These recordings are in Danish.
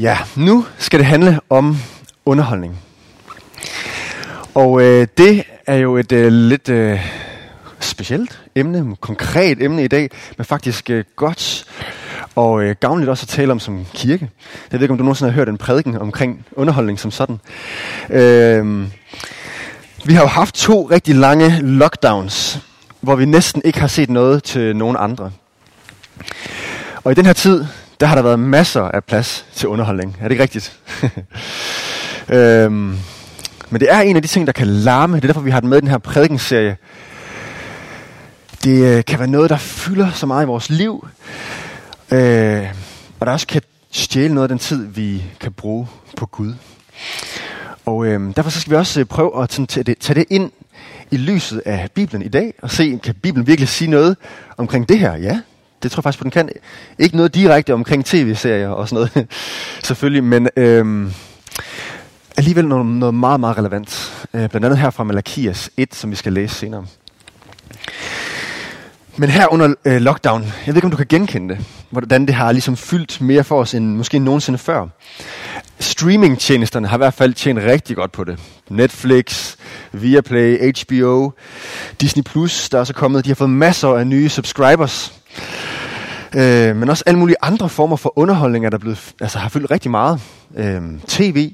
Ja, nu skal det handle om underholdning. Og øh, det er jo et øh, lidt øh, specielt emne, konkret emne i dag, men faktisk øh, godt og øh, gavnligt også at tale om som kirke. Jeg ved ikke, om du nogensinde har hørt en prædiken omkring underholdning som sådan. Øh, vi har jo haft to rigtig lange lockdowns, hvor vi næsten ikke har set noget til nogen andre. Og i den her tid, der har der været masser af plads til underholdning. Er det ikke rigtigt? øhm, men det er en af de ting, der kan larme. Det er derfor, vi har den med i den her prædikenserie. Det øh, kan være noget, der fylder så meget i vores liv. Øh, og der også kan stjæle noget af den tid, vi kan bruge på Gud. Og øh, derfor så skal vi også øh, prøve at tage det, tage det ind i lyset af Bibelen i dag, og se, kan Bibelen virkelig sige noget omkring det her? Ja, det tror jeg faktisk på, den kan. Ikke noget direkte omkring tv-serier og sådan noget, selvfølgelig, men øhm, alligevel noget, noget meget, meget relevant. Øh, blandt andet her fra Malakias 1, som vi skal læse senere. Men her under øh, lockdown, jeg ved ikke, om du kan genkende det, hvordan det har ligesom fyldt mere for os end måske nogensinde før. Streamingtjenesterne har i hvert fald tjent rigtig godt på det. Netflix, Viaplay, HBO, Disney+, Plus, der er så kommet, de har fået masser af nye subscribers. Øh, men også alle mulige andre former for underholdning er der blevet, altså har fyldt rigtig meget. Øh, TV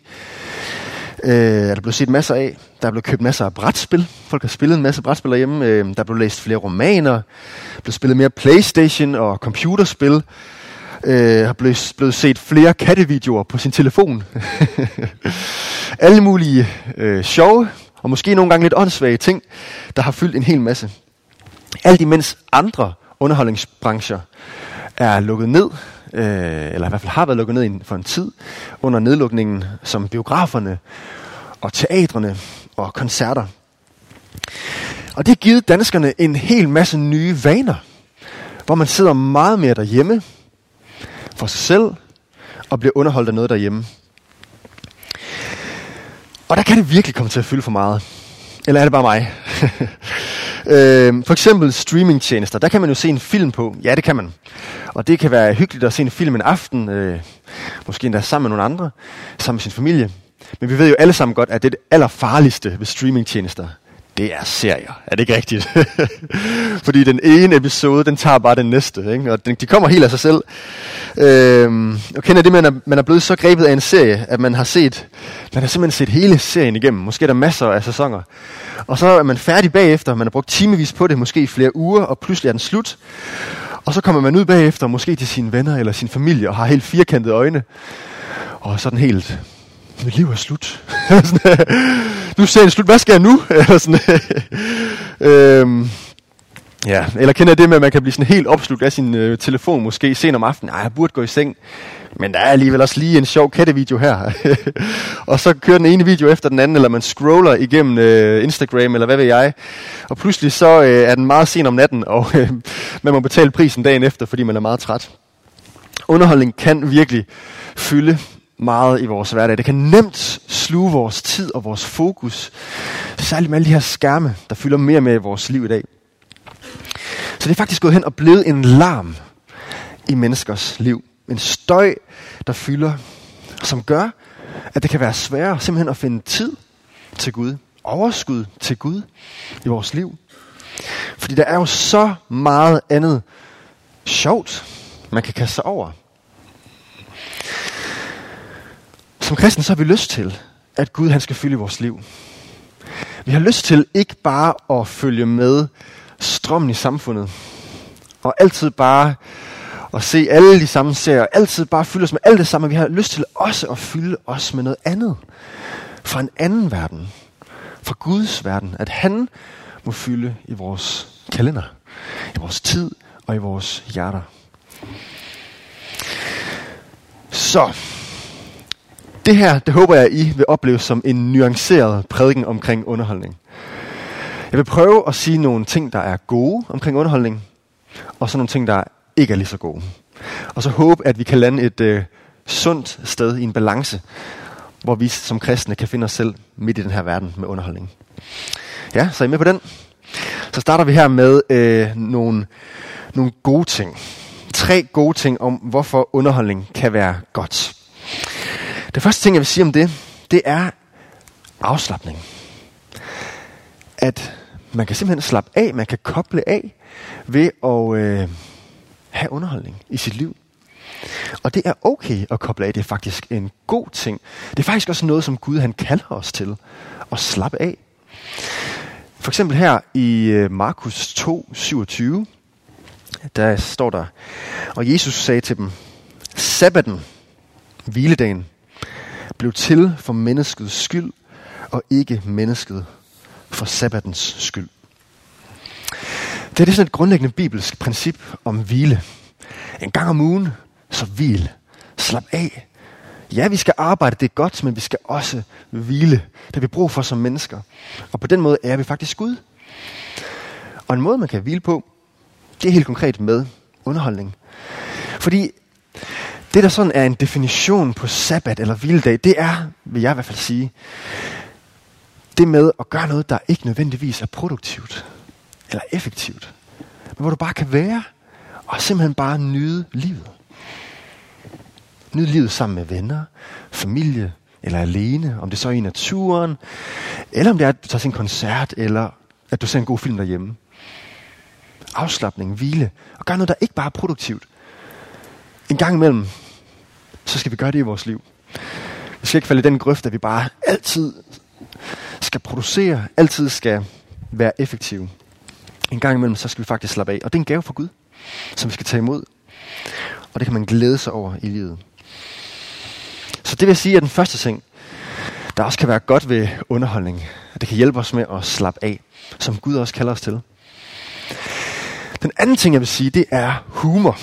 øh, er der blevet set masser af. Der er blevet købt masser af brætspil. Folk har spillet en masse brætspil derhjemme. Øh, der er blevet læst flere romaner. Der blevet spillet mere Playstation og computerspil. Øh, har blevet, blevet set flere kattevideoer på sin telefon. alle mulige øh, sjove og måske nogle gange lidt åndssvage ting, der har fyldt en hel masse. Alt imens andre underholdningsbrancher er lukket ned, øh, eller i hvert fald har været lukket ned for en tid, under nedlukningen som biograferne og teatrene og koncerter. Og det har givet danskerne en hel masse nye vaner, hvor man sidder meget mere derhjemme for sig selv og bliver underholdt af noget derhjemme. Og der kan det virkelig komme til at fylde for meget. Eller er det bare mig? øh, for eksempel streamingtjenester, der kan man jo se en film på. Ja, det kan man. Og det kan være hyggeligt at se en film en aften, øh, måske endda sammen med nogle andre, sammen med sin familie. Men vi ved jo alle sammen godt, at det er det allerfarligste ved streamingtjenester, det er serier. Er det ikke rigtigt? Fordi den ene episode, den tager bare den næste. Ikke? Og den, de kommer helt af sig selv. Øhm, og kender det med, at man er blevet så grebet af en serie, at man har set, man har simpelthen set hele serien igennem. Måske er der masser af sæsoner. Og så er man færdig bagefter, man har brugt timevis på det, måske i flere uger, og pludselig er den slut. Og så kommer man ud bagefter, måske til sine venner eller sin familie, og har helt firkantede øjne. Og sådan helt, mit liv er slut. nu er serien slut, hvad skal jeg nu? Eller sådan, øh, øhm, ja, eller kender det med, at man kan blive sådan helt opslugt af sin øh, telefon, måske sent om aftenen. Nej, jeg burde gå i seng. Men der er alligevel også lige en sjov kattevideo her. og så kører den ene video efter den anden, eller man scroller igennem øh, Instagram, eller hvad ved jeg. Og pludselig så øh, er den meget sen om natten, og øh, man må betale prisen dagen efter, fordi man er meget træt. Underholdning kan virkelig fylde meget i vores hverdag. Det kan nemt sluge vores tid og vores fokus. Særligt med alle de her skærme, der fylder mere med i vores liv i dag. Så det er faktisk gået hen og blevet en larm i menneskers liv. En støj, der fylder, som gør, at det kan være sværere simpelthen at finde tid til Gud. Overskud til Gud i vores liv. Fordi der er jo så meget andet sjovt, man kan kaste sig over. Som kristen så har vi lyst til, at Gud han skal fylde vores liv. Vi har lyst til ikke bare at følge med strømmen i samfundet, og altid bare at se alle de samme serier, altid bare fylde os med alt det samme. Vi har lyst til også at fylde os med noget andet. Fra en anden verden. Fra Guds verden. At han må fylde i vores kalender. I vores tid og i vores hjerter. Så, det her, det håber jeg, I vil opleve som en nuanceret prædiken omkring underholdning. Jeg vil prøve at sige nogle ting, der er gode omkring underholdning, og så nogle ting, der ikke er lige så gode. Og så håbe, at vi kan lande et øh, sundt sted i en balance, hvor vi som kristne kan finde os selv midt i den her verden med underholdning. Ja, så er I med på den? Så starter vi her med øh, nogle, nogle gode ting. Tre gode ting om, hvorfor underholdning kan være godt. Det første ting, jeg vil sige om det, det er afslappning. At man kan simpelthen slappe af, man kan koble af ved at øh, have underholdning i sit liv. Og det er okay at koble af. Det er faktisk en god ting. Det er faktisk også noget, som Gud han kalder os til. At slappe af. For eksempel her i øh, Markus 2, 27, der står der, og Jesus sagde til dem, Sabbaten, hviledagen, blev til for menneskets skyld, og ikke mennesket for sabbatens skyld. Det er, det sådan et grundlæggende bibelsk princip om hvile. En gang om ugen, så hvil. Slap af. Ja, vi skal arbejde, det er godt, men vi skal også hvile. Det har vi brug for som mennesker. Og på den måde er vi faktisk Gud. Og en måde, man kan hvile på, det er helt konkret med underholdning. Fordi det, der sådan er en definition på sabbat eller hviledag, det er, vil jeg i hvert fald sige, det med at gøre noget, der ikke nødvendigvis er produktivt eller effektivt. Men hvor du bare kan være og simpelthen bare nyde livet. Nyde livet sammen med venner, familie eller alene, om det så er i naturen, eller om det er, at du tager til en koncert, eller at du ser en god film derhjemme. Afslappning, hvile, og gør noget, der ikke bare er produktivt. En gang imellem, så skal vi gøre det i vores liv. Vi skal ikke falde i den grøft, at vi bare altid skal producere, altid skal være effektive. En gang imellem, så skal vi faktisk slappe af. Og det er en gave fra Gud, som vi skal tage imod. Og det kan man glæde sig over i livet. Så det vil sige, at den første ting, der også kan være godt ved underholdning, at det kan hjælpe os med at slappe af, som Gud også kalder os til. Den anden ting, jeg vil sige, det er humor.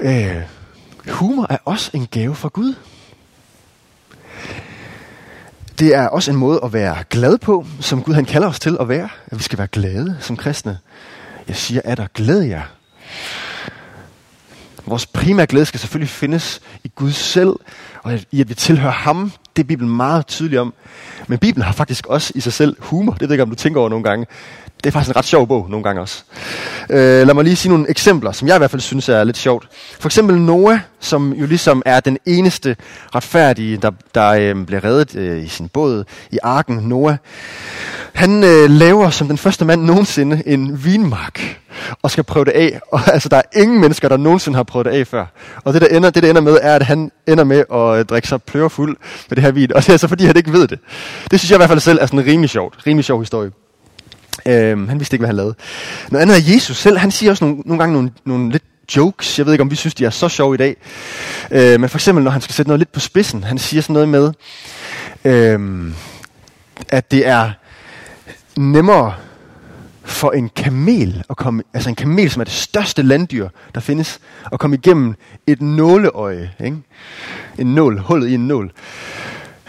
Øh, humor er også en gave fra Gud. Det er også en måde at være glad på, som Gud han kalder os til at være. At vi skal være glade som kristne. Jeg siger, er der glæde jer? Vores primære glæde skal selvfølgelig findes i Gud selv, og i at vi tilhører ham. Det er Bibelen meget tydelig om. Men Bibelen har faktisk også i sig selv humor. Det ved jeg ikke, om du tænker over nogle gange. Det er faktisk en ret sjov bog nogle gange også. Øh, lad mig lige sige nogle eksempler, som jeg i hvert fald synes er lidt sjovt. For eksempel Noah, som jo ligesom er den eneste retfærdige, der, der øh, bliver reddet øh, i sin båd i arken, Noah. Han øh, laver som den første mand nogensinde en vinmark og skal prøve det af. Og altså, der er ingen mennesker, der nogensinde har prøvet det af før. Og det, der ender, det, der ender med, er, at han ender med at øh, drikke sig pløverfuld med det her vin. Og det er altså, fordi han ikke ved det. Det synes jeg i hvert fald selv er sådan en rimelig sjovt. Rimelig sjov historie. Øhm, han vidste ikke, hvad han lavede. Noget andet er Jesus selv. Han siger også nogle, nogle gange nogle, nogle lidt jokes. Jeg ved ikke, om vi synes, de er så sjove i dag. Øh, men for eksempel, når han skal sætte noget lidt på spidsen. Han siger sådan noget med, øh, at det er nemmere for en kamel at komme, altså en kamel, som er det største landdyr, der findes, at komme igennem et nåleøje, ikke? En nål, hullet i en nål,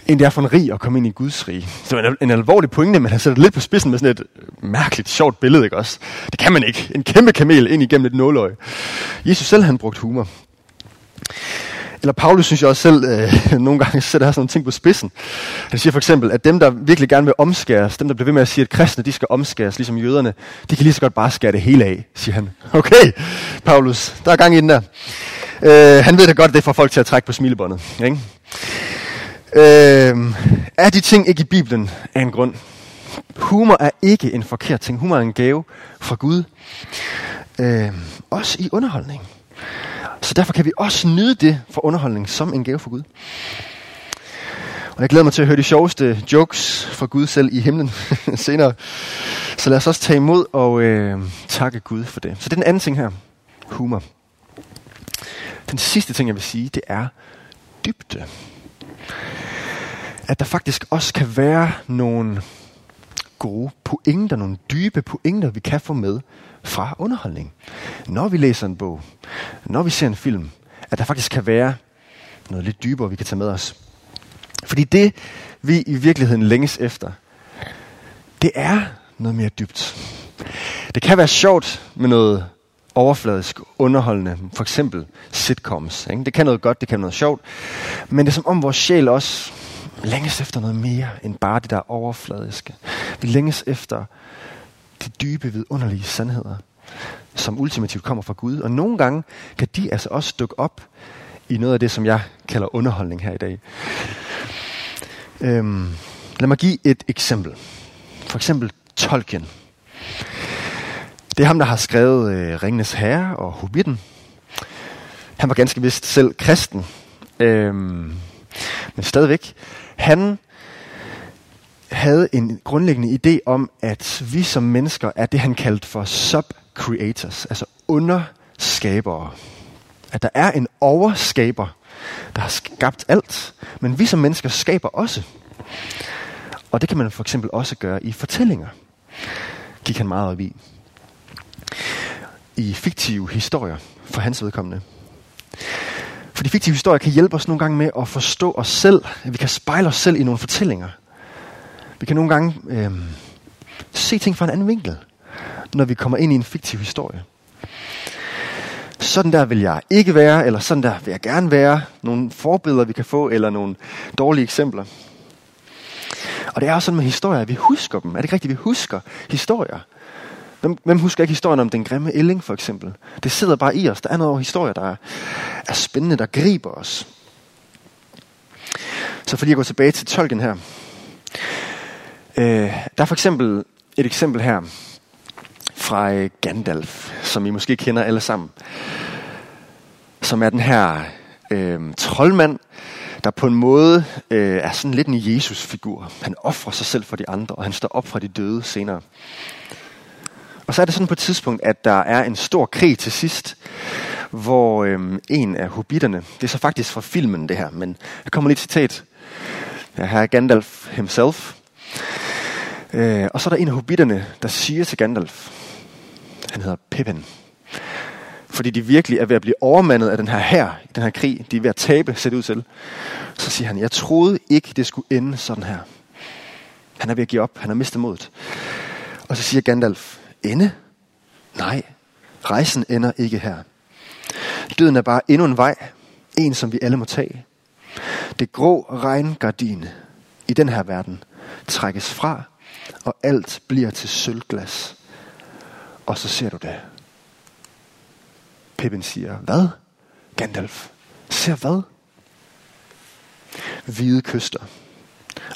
end det er for en rig at komme ind i Guds rige. Så en, en alvorlig pointe, men han sætter lidt på spidsen med sådan et mærkeligt, sjovt billede, ikke også? Det kan man ikke. En kæmpe kamel ind igennem et nåløje. Jesus selv, han brugt humor. Eller Paulus synes jeg også selv øh, nogle gange sætter sådan nogle ting på spidsen. Han siger for eksempel, at dem, der virkelig gerne vil omskæres, dem, der bliver ved med at sige, at kristne de skal omskæres, ligesom jøderne, de kan lige så godt bare skære det hele af, siger han. Okay, Paulus, der er gang i den der. Øh, han ved da godt, at det får folk til at trække på smilebåndet. Ikke? Øh, er de ting ikke i Bibelen af en grund? Humor er ikke en forkert ting. Humor er en gave fra Gud. Øh, også i underholdning. Så derfor kan vi også nyde det for underholdning som en gave fra Gud. Og jeg glæder mig til at høre de sjoveste jokes fra Gud selv i himlen senere. Så lad os også tage imod og øh, takke Gud for det. Så det er den anden ting her. Humor. Den sidste ting, jeg vil sige, det er dybde. At der faktisk også kan være nogle gode pointer, nogle dybe pointer, vi kan få med fra underholdning. Når vi læser en bog, når vi ser en film, at der faktisk kan være noget lidt dybere, vi kan tage med os. Fordi det, vi i virkeligheden længes efter, det er noget mere dybt. Det kan være sjovt med noget overfladisk, underholdende, for eksempel sitcoms. Ikke? Det kan noget godt, det kan noget sjovt, men det er som om vores sjæl også længes efter noget mere end bare det der overfladiske. Vi længes efter de dybe, vidunderlige sandheder, som ultimativt kommer fra Gud. Og nogle gange kan de altså også dukke op i noget af det, som jeg kalder underholdning her i dag. Øhm, lad mig give et eksempel. For eksempel Tolkien. Det er ham, der har skrevet øh, Ringenes Herre og Hobbiten. Han var ganske vist selv kristen. Øhm, men stadigvæk. Han havde en grundlæggende idé om, at vi som mennesker er det, han kaldte for sub-creators, altså underskabere. At der er en overskaber, der har skabt alt, men vi som mennesker skaber også. Og det kan man for eksempel også gøre i fortællinger. Gik han meget op i. I fiktive historier for hans vedkommende. For de fiktive historier kan hjælpe os nogle gange med at forstå os selv. Vi kan spejle os selv i nogle fortællinger. Vi kan nogle gange øh, se ting fra en anden vinkel, når vi kommer ind i en fiktiv historie. Sådan der vil jeg ikke være, eller sådan der vil jeg gerne være. Nogle forbilleder, vi kan få, eller nogle dårlige eksempler. Og det er også sådan med historier, at vi husker dem. Er det ikke rigtigt, vi husker historier? Hvem, hvem husker ikke historien om den grimme ælling, for eksempel? Det sidder bare i os. Der er noget over historier, der er, er spændende, der griber os. Så fordi lige går tilbage til tolken her. Øh, der er for eksempel et eksempel her fra øh, Gandalf, som I måske kender alle sammen. Som er den her øh, troldmand, der på en måde øh, er sådan lidt en Jesus-figur. Han offrer sig selv for de andre, og han står op fra de døde senere. Og så er det sådan på et tidspunkt, at der er en stor krig til sidst, hvor øhm, en af hobitterne, det er så faktisk fra filmen det her, men der kommer lige et citat. Ja, her er Gandalf himself. Øh, og så er der en af hobitterne, der siger til Gandalf, han hedder Pippin, fordi de virkelig er ved at blive overmandet af den her her, den her krig, de er ved at tabe, ser det ud til. Så siger han, jeg troede ikke, det skulle ende sådan her. Han er ved at give op, han har mistet modet. Og så siger Gandalf, ende? Nej, rejsen ender ikke her. Døden er bare endnu en vej, en som vi alle må tage. Det grå regngardin i den her verden trækkes fra, og alt bliver til sølvglas. Og så ser du det. Pippin siger, hvad? Gandalf, ser hvad? Hvide kyster.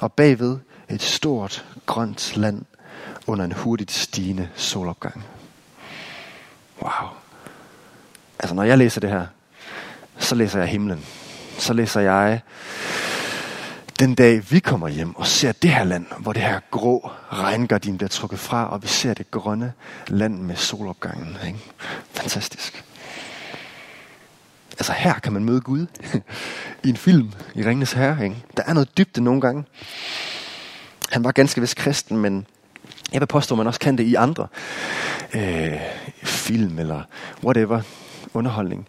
Og bagved et stort, grønt land under en hurtigt stigende solopgang. Wow. Altså, når jeg læser det her, så læser jeg himlen. Så læser jeg den dag vi kommer hjem og ser det her land, hvor det her grå regngardin bliver trukket fra, og vi ser det grønne land med solopgangen. Ikke? Fantastisk. Altså her kan man møde Gud i en film i Ringens Herre. Ikke? Der er noget dybde nogle gange. Han var ganske vist kristen, men jeg vil påstå, at man også kan det i andre øh, film eller whatever, underholdning.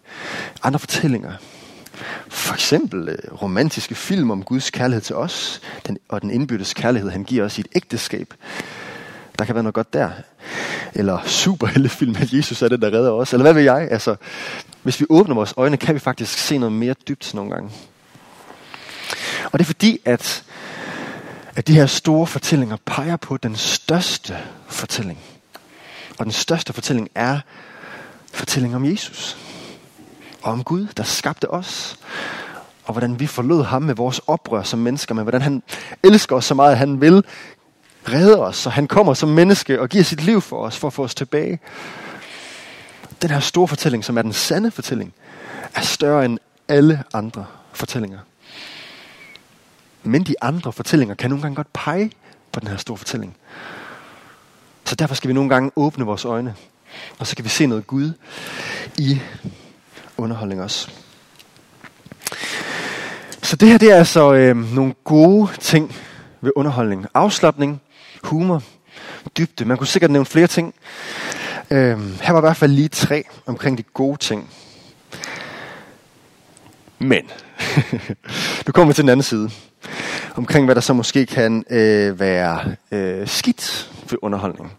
Andre fortællinger. For eksempel øh, romantiske film om Guds kærlighed til os, den, og den indbyrdes kærlighed, han giver os i et ægteskab. Der kan være noget godt der. Eller superheltefilm, at Jesus er det, der redder os. Eller hvad ved jeg? Altså, hvis vi åbner vores øjne, kan vi faktisk se noget mere dybt nogle gange. Og det er fordi, at, at de her store fortællinger peger på den største fortælling. Og den største fortælling er fortællingen om Jesus og om Gud, der skabte os. Og hvordan vi forlod ham med vores oprør som mennesker, men hvordan han elsker os så meget, at han vil redde os, så han kommer som menneske og giver sit liv for os, for at få os tilbage. Den her store fortælling, som er den sande fortælling, er større end alle andre fortællinger. Men de andre fortællinger kan nogle gange godt pege på den her store fortælling. Så derfor skal vi nogle gange åbne vores øjne, og så kan vi se noget Gud i underholdning også. Så det her det er altså øh, nogle gode ting ved underholdning. Afslappning, humor, dybde. Man kunne sikkert nævne flere ting. Øh, her var i hvert fald lige tre omkring de gode ting. Men, nu kommer vi til den anden side. Omkring hvad der så måske kan øh, være øh, skidt ved underholdning.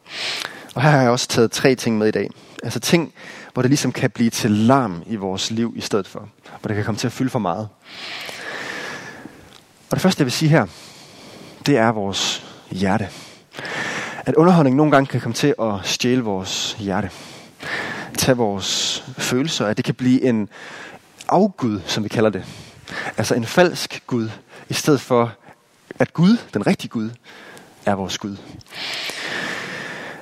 Og her har jeg også taget tre ting med i dag. Altså ting, hvor det ligesom kan blive til larm i vores liv i stedet for. Hvor det kan komme til at fylde for meget. Og det første, jeg vil sige her, det er vores hjerte. At underholdning nogle gange kan komme til at stjæle vores hjerte. Tage vores følelser. At det kan blive en afgud, som vi kalder det. Altså en falsk Gud, i stedet for at Gud, den rigtige Gud, er vores Gud.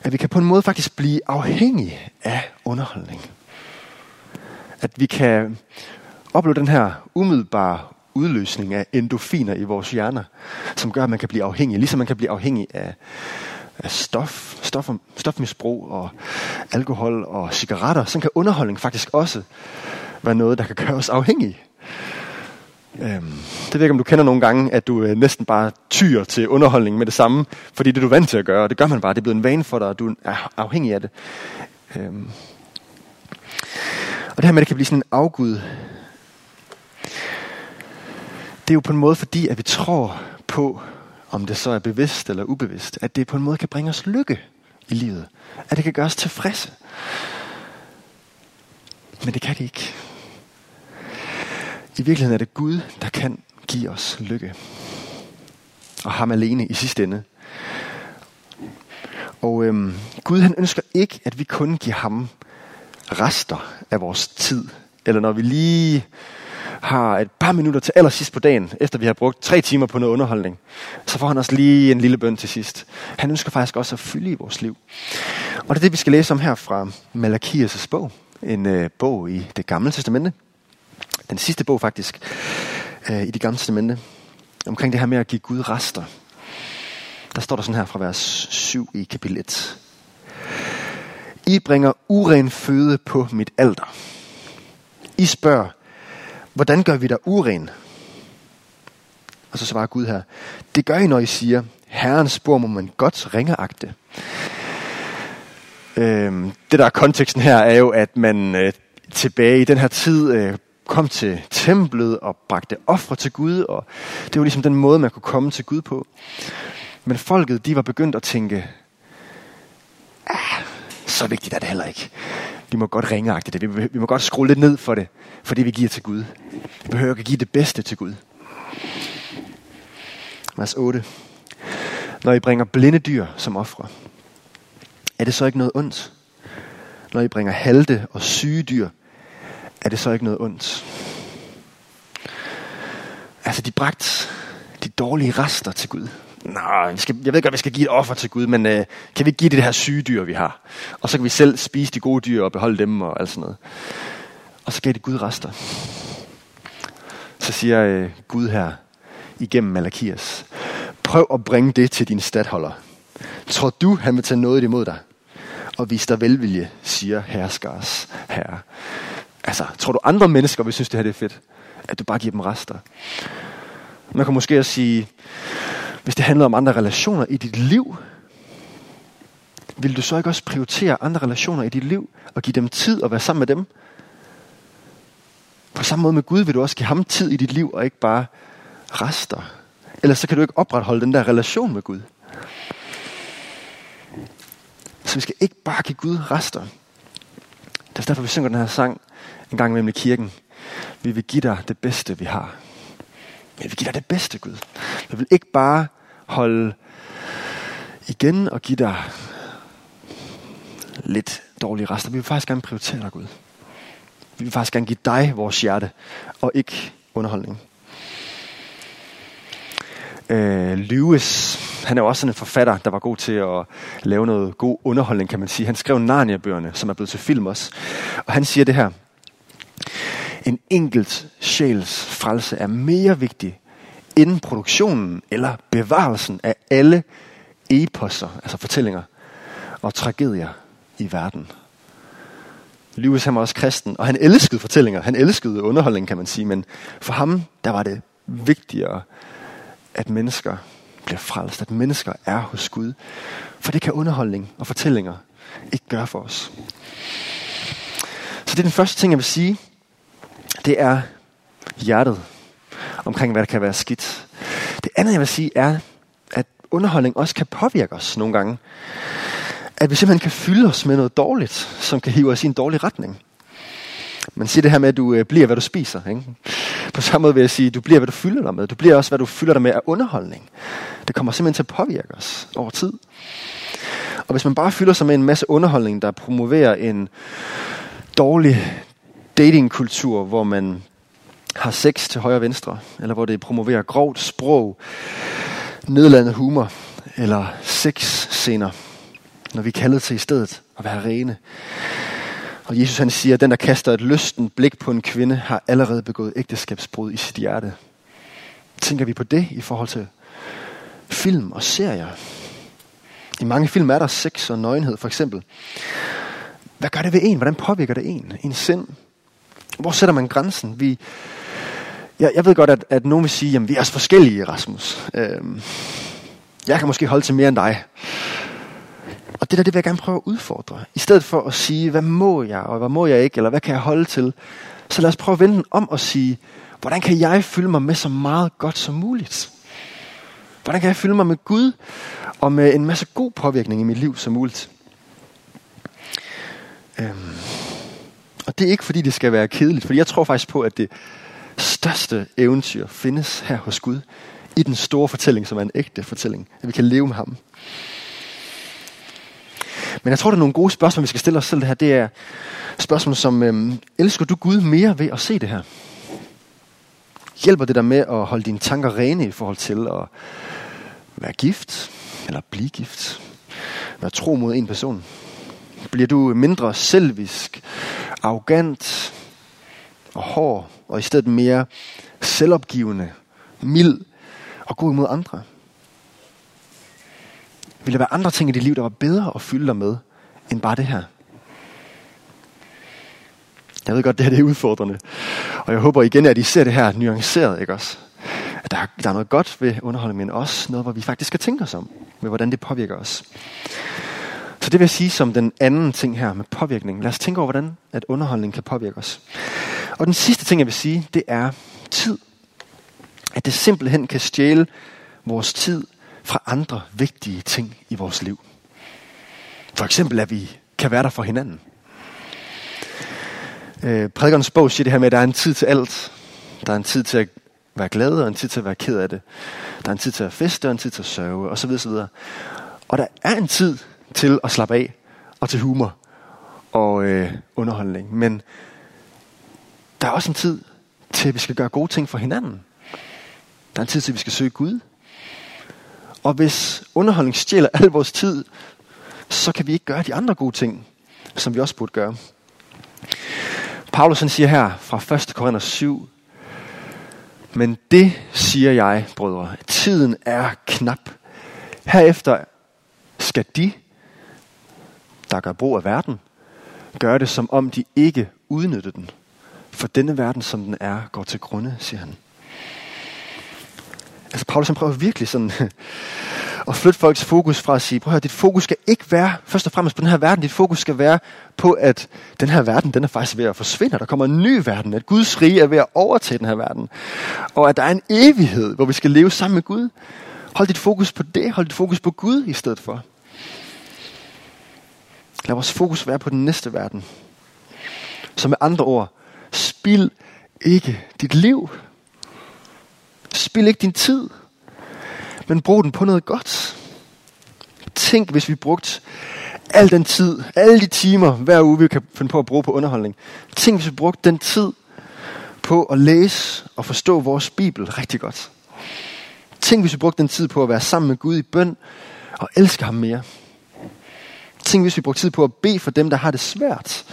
At vi kan på en måde faktisk blive afhængige af underholdning. At vi kan opleve den her umiddelbare udløsning af endofiner i vores hjerner, som gør, at man kan blive afhængig, ligesom man kan blive afhængig af, af stof, stof, stofmisbrug og alkohol og cigaretter, så kan underholdning faktisk også være noget, der kan gøre os afhængige. Øhm, det ved ikke, om du kender nogle gange, at du øh, næsten bare tyr til underholdning med det samme, fordi det er du vant til at gøre, og det gør man bare. Det er blevet en vane for dig, og du er afhængig af det. Øhm. Og det her med, at det kan blive sådan en afgud, det er jo på en måde fordi, at vi tror på, om det så er bevidst eller ubevidst, at det på en måde kan bringe os lykke i livet. At det kan gøre os tilfredse. Men det kan det ikke. I virkeligheden er det Gud, der kan give os lykke. Og ham alene i sidste ende. Og øhm, Gud han ønsker ikke, at vi kun giver ham rester af vores tid. Eller når vi lige har et par minutter til allersidst på dagen, efter vi har brugt tre timer på noget underholdning, så får han også lige en lille bøn til sidst. Han ønsker faktisk også at fylde i vores liv. Og det er det, vi skal læse om her fra Malakias' bog. En øh, bog i det gamle testamente. Den sidste bog faktisk øh, i det gamle testamente. Omkring det her med at give Gud rester. Der står der sådan her fra vers 7 i kapitel 1. I bringer uren føde på mit alter. I spørger, hvordan gør vi dig uren? Og så svarer Gud her, det gør I, når I siger, Herrens spor må man godt ringeagte. Øhm, det der er konteksten her er jo, at man øh, tilbage i den her tid øh, kom til templet og bragte ofre til Gud, og det var ligesom den måde, man kunne komme til Gud på. Men folket, de var begyndt at tænke, ah, så vigtigt er det heller ikke. Vi må godt ringeagte det. Vi, vi må godt skrue lidt ned for det, for det vi giver til Gud. Vi behøver ikke at give det bedste til Gud. Vers 8. Når I bringer blinde dyr som ofre, er det så ikke noget ondt? Når I bringer halte og syge dyr, er det så ikke noget ondt? Altså, de bragt de dårlige rester til Gud. Nej, vi skal, jeg ved godt, at vi skal give et offer til Gud, men øh, kan vi ikke give det, det her syge dyr, vi har? Og så kan vi selv spise de gode dyr og beholde dem og alt sådan noget. Og så gav det Gud rester. Så siger øh, Gud her igennem Malakias, prøv at bringe det til din stadholder. Tror du, han vil tage noget imod dig? Og vis dig velvilje, siger herskers herre. Altså, tror du andre mennesker vil synes, det her det er fedt? At du bare giver dem rester? Man kan måske også sige, hvis det handler om andre relationer i dit liv, vil du så ikke også prioritere andre relationer i dit liv og give dem tid og være sammen med dem? På samme måde med Gud vil du også give ham tid i dit liv og ikke bare rester. Ellers så kan du ikke opretholde den der relation med Gud. Så vi skal ikke bare give Gud rester. Det er derfor, vi synger den her sang en gang imellem i kirken. Vi vil give dig det bedste, vi har. Vi vil give dig det bedste, Gud. Vi vil ikke bare holde igen og give dig lidt dårlige rester. Vi vil faktisk gerne prioritere dig, Gud. Vi vil faktisk gerne give dig vores hjerte, og ikke underholdning. Øh, Lewis, han er jo også sådan en forfatter, der var god til at lave noget god underholdning, kan man sige. Han skrev Narnia-bøgerne, som er blevet til film også. Og han siger det her. En enkelt sjæls frelse er mere vigtig end produktionen eller bevarelsen af alle eposer, altså fortællinger og tragedier i verden. Lewis han var også kristen, og han elskede fortællinger. Han elskede underholdning, kan man sige. Men for ham, der var det vigtigere, at mennesker bliver frelst. At mennesker er hos Gud. For det kan underholdning og fortællinger ikke gøre for os. Så det er den første ting, jeg vil sige. Det er hjertet omkring, hvad der kan være skidt. Det andet, jeg vil sige, er, at underholdning også kan påvirke os nogle gange. At vi simpelthen kan fylde os med noget dårligt, som kan hive os i en dårlig retning. Man siger det her med, at du øh, bliver, hvad du spiser. Ikke? På samme måde vil jeg sige, at du bliver, hvad du fylder dig med. Du bliver også, hvad du fylder dig med af underholdning. Det kommer simpelthen til at påvirke os over tid. Og hvis man bare fylder sig med en masse underholdning, der promoverer en dårlig datingkultur, hvor man har sex til højre og venstre, eller hvor det promoverer grovt sprog, nedladende humor, eller sexscener, når vi er kaldet til i stedet at være rene. Og Jesus han siger, at den, der kaster et lysten blik på en kvinde, har allerede begået ægteskabsbrud i sit hjerte. Tænker vi på det i forhold til film og serier? I mange film er der sex og nøgenhed, for eksempel. Hvad gør det ved en? Hvordan påvirker det en? En sind? Hvor sætter man grænsen? Vi, jeg, jeg ved godt, at, at nogen vil sige, at vi er så forskellige, Rasmus. Øhm, jeg kan måske holde til mere end dig. Og det der, det vil jeg gerne prøve at udfordre. I stedet for at sige, hvad må jeg, og hvad må jeg ikke, eller hvad kan jeg holde til, så lad os prøve at vende den om og sige, hvordan kan jeg fylde mig med så meget godt som muligt? Hvordan kan jeg fylde mig med Gud, og med en masse god påvirkning i mit liv som muligt? Øhm. Og det er ikke fordi, det skal være kedeligt, for jeg tror faktisk på, at det største eventyr findes her hos Gud, i den store fortælling, som er en ægte fortælling, at vi kan leve med ham. Men jeg tror, der er nogle gode spørgsmål, vi skal stille os selv det her. Det er spørgsmål som, øhm, elsker du Gud mere ved at se det her? Hjælper det dig med at holde dine tanker rene i forhold til at være gift, eller blive gift? Være tro mod en person? Bliver du mindre selvisk, arrogant og hård, og i stedet mere selvopgivende, mild og god imod andre? Vil der være andre ting i dit liv, der var bedre at fylde dig med, end bare det her? Jeg ved godt, det her det er udfordrende. Og jeg håber igen, at I ser det her nuanceret, ikke også? At der, er, der er noget godt ved underholdning, men også noget, hvor vi faktisk skal tænke os om, med hvordan det påvirker os. Så det vil jeg sige som den anden ting her med påvirkning. Lad os tænke over, hvordan at underholdning kan påvirke os. Og den sidste ting, jeg vil sige, det er tid. At det simpelthen kan stjæle vores tid fra andre vigtige ting i vores liv. For eksempel, at vi kan være der for hinanden. Øh, prædikernes bog siger det her med, at der er en tid til alt. Der er en tid til at være glad, og en tid til at være ked af det. Der er en tid til at feste, og en tid til at sørge, osv. osv. Og der er en tid til at slappe af, og til humor og øh, underholdning. Men der er også en tid til, at vi skal gøre gode ting for hinanden. Der er en tid til, at vi skal søge Gud. Og hvis underholdning stjæler al vores tid, så kan vi ikke gøre de andre gode ting, som vi også burde gøre. Paulus han siger her fra 1. Korinther 7, men det siger jeg, brødre, tiden er knap. Herefter skal de, der gør brug af verden, gør det som om de ikke udnyttede den. For denne verden, som den er, går til grunde, siger han. Altså Paulus han prøver virkelig sådan at flytte folks fokus fra at sige, prøv at høre, dit fokus skal ikke være først og fremmest på den her verden, dit fokus skal være på, at den her verden, den er faktisk ved at forsvinde, der kommer en ny verden, at Guds rige er ved at overtage den her verden, og at der er en evighed, hvor vi skal leve sammen med Gud. Hold dit fokus på det, hold dit fokus på Gud i stedet for. Lad vores fokus være på den næste verden. Så med andre ord, spil ikke dit liv. Spil ikke din tid, men brug den på noget godt. Tænk, hvis vi brugte al den tid, alle de timer hver uge, vi kan finde på at bruge på underholdning. Tænk, hvis vi brugte den tid på at læse og forstå vores Bibel rigtig godt. Tænk, hvis vi brugte den tid på at være sammen med Gud i bøn og elske ham mere. Tænk, hvis vi brugte tid på at bede for dem, der har det svært.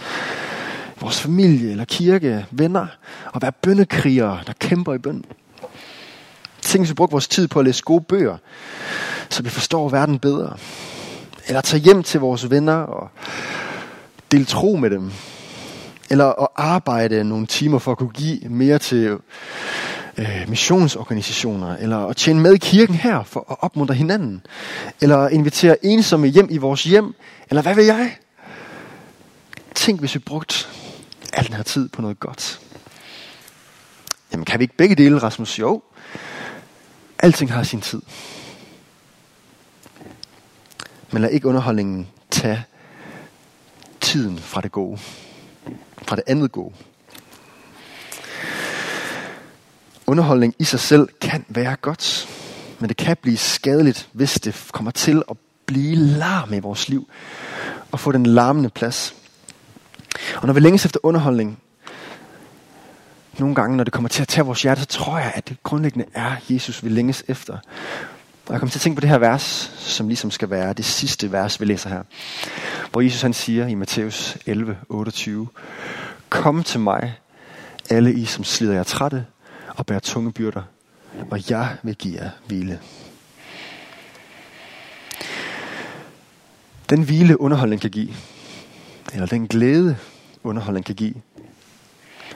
Vores familie eller kirke, venner. Og være bønnekrigere, der kæmper i bøn. Tænk, hvis vi brugte vores tid på at læse gode bøger, så vi forstår verden bedre. Eller tage hjem til vores venner og dele tro med dem. Eller at arbejde nogle timer for at kunne give mere til øh, missionsorganisationer. Eller at tjene med i kirken her for at opmuntre hinanden. Eller invitere ensomme hjem i vores hjem. Eller hvad vil jeg? Tænk, hvis vi brugte al den her tid på noget godt. Jamen kan vi ikke begge dele, Rasmus? Jo, Alting har sin tid. Men lad ikke underholdningen tage tiden fra det gode. Fra det andet gode. Underholdning i sig selv kan være godt, men det kan blive skadeligt, hvis det kommer til at blive larm i vores liv og få den larmende plads. Og når vi længes efter underholdning, nogle gange, når det kommer til at tage vores hjerte, så tror jeg, at det grundlæggende er Jesus, vi længes efter. Og jeg kommer til at tænke på det her vers, som ligesom skal være det sidste vers, vi læser her. Hvor Jesus han siger i Matthæus 11, 28, Kom til mig, alle I, som slider jer trætte og bære tunge byrder, og jeg vil give jer hvile. Den hvile underholdning kan give, eller den glæde underholdning kan give,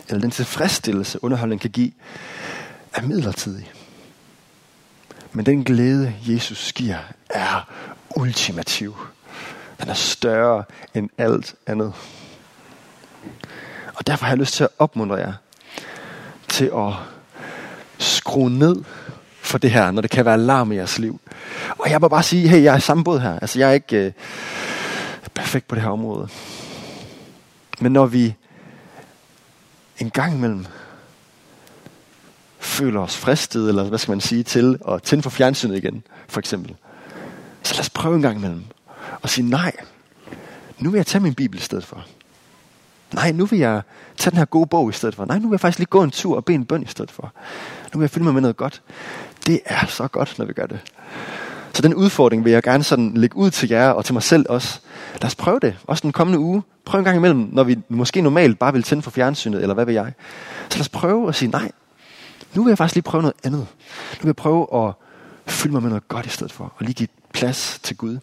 eller den tilfredsstillelse underholdning kan give, er midlertidig. Men den glæde, Jesus giver, er ultimativ. Den er større end alt andet. Og derfor har jeg lyst til at opmuntre jer til at skrue ned for det her, når det kan være larm i jeres liv. Og jeg må bare sige, hey, jeg er i samme båd her. Altså, jeg er ikke øh, perfekt på det her område. Men når vi en gang imellem føler os fristet, eller hvad skal man sige, til at tænde for fjernsynet igen, for eksempel. Så lad os prøve en gang imellem og sige, nej, nu vil jeg tage min bibel i stedet for. Nej, nu vil jeg tage den her gode bog i stedet for. Nej, nu vil jeg faktisk lige gå en tur og bede en bøn i stedet for. Nu vil jeg fylde mig med noget godt. Det er så godt, når vi gør det. Så den udfordring vil jeg gerne sådan lægge ud til jer og til mig selv også. Lad os prøve det. Også den kommende uge. Prøv en gang imellem, når vi måske normalt bare vil tænde for fjernsynet, eller hvad ved jeg. Så lad os prøve at sige, nej, nu vil jeg faktisk lige prøve noget andet. Nu vil jeg prøve at fylde mig med noget godt i stedet for. Og lige give plads til Gud.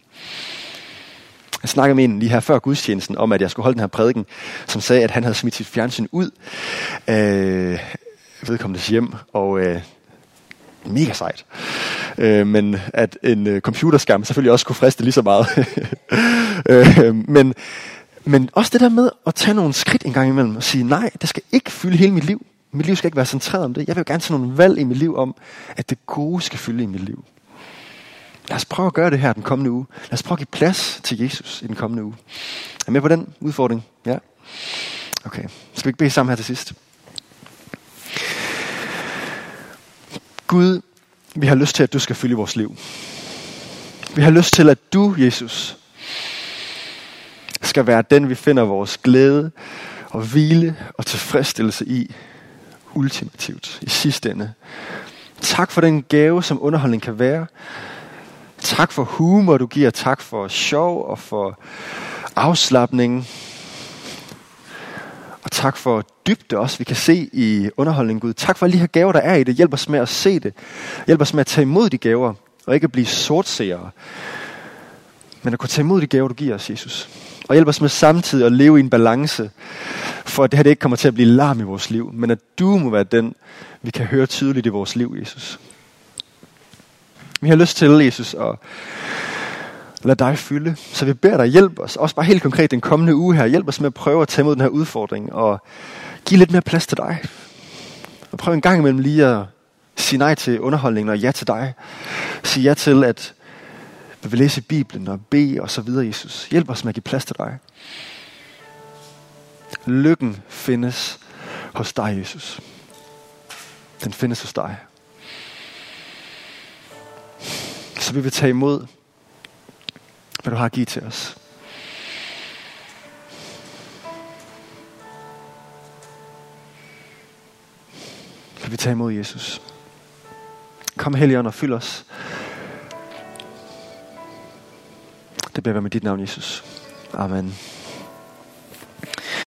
Jeg snakkede med en lige her før gudstjenesten om, at jeg skulle holde den her prædiken, som sagde, at han havde smidt sit fjernsyn ud af vedkommendes hjem, og øh, mega sejt. Øh, men at en øh, computerskærm selvfølgelig også kunne friste lige så meget. øh, men, men også det der med at tage nogle skridt en gang imellem og sige, nej, det skal ikke fylde hele mit liv. Mit liv skal ikke være centreret om det. Jeg vil gerne tage nogle valg i mit liv om, at det gode skal fylde i mit liv. Lad os prøve at gøre det her den kommende uge. Lad os prøve at give plads til Jesus i den kommende uge. Er med på den udfordring? Ja? Okay. Skal vi ikke bede sammen her til sidst? Gud, vi har lyst til, at du skal fylde vores liv. Vi har lyst til, at du, Jesus, skal være den, vi finder vores glæde og hvile og tilfredsstillelse i ultimativt i sidste ende. Tak for den gave, som underholdning kan være. Tak for humor, du giver. Tak for sjov og for afslappning. Og tak for dybde også, vi kan se i underholdningen, Gud. Tak for alle de her gaver, der er i det. Hjælp os med at se det. Hjælp os med at tage imod de gaver, og ikke at blive sortseere. Men at kunne tage imod de gaver, du giver os, Jesus. Og hjælp os med samtidig at leve i en balance, for at det her det ikke kommer til at blive larm i vores liv, men at du må være den, vi kan høre tydeligt i vores liv, Jesus. Vi har lyst til, Jesus, at lade dig fylde. Så vi beder dig, hjælp os, også bare helt konkret den kommende uge her, hjælp os med at prøve at tage imod den her udfordring, og give lidt mere plads til dig. Og prøv en gang imellem lige at sige nej til underholdningen, og ja til dig. Sige ja til, at vi vil læse Bibelen og bede og så videre, Jesus. Hjælp os med at give plads til dig. Lykken findes hos dig, Jesus. Den findes hos dig. Så vi vil tage imod, hvad du har at give til os. Vi vil tage imod Jesus. Kom Helligånd og fyld os. Det beder vi med dit navn, Jesus. Amen.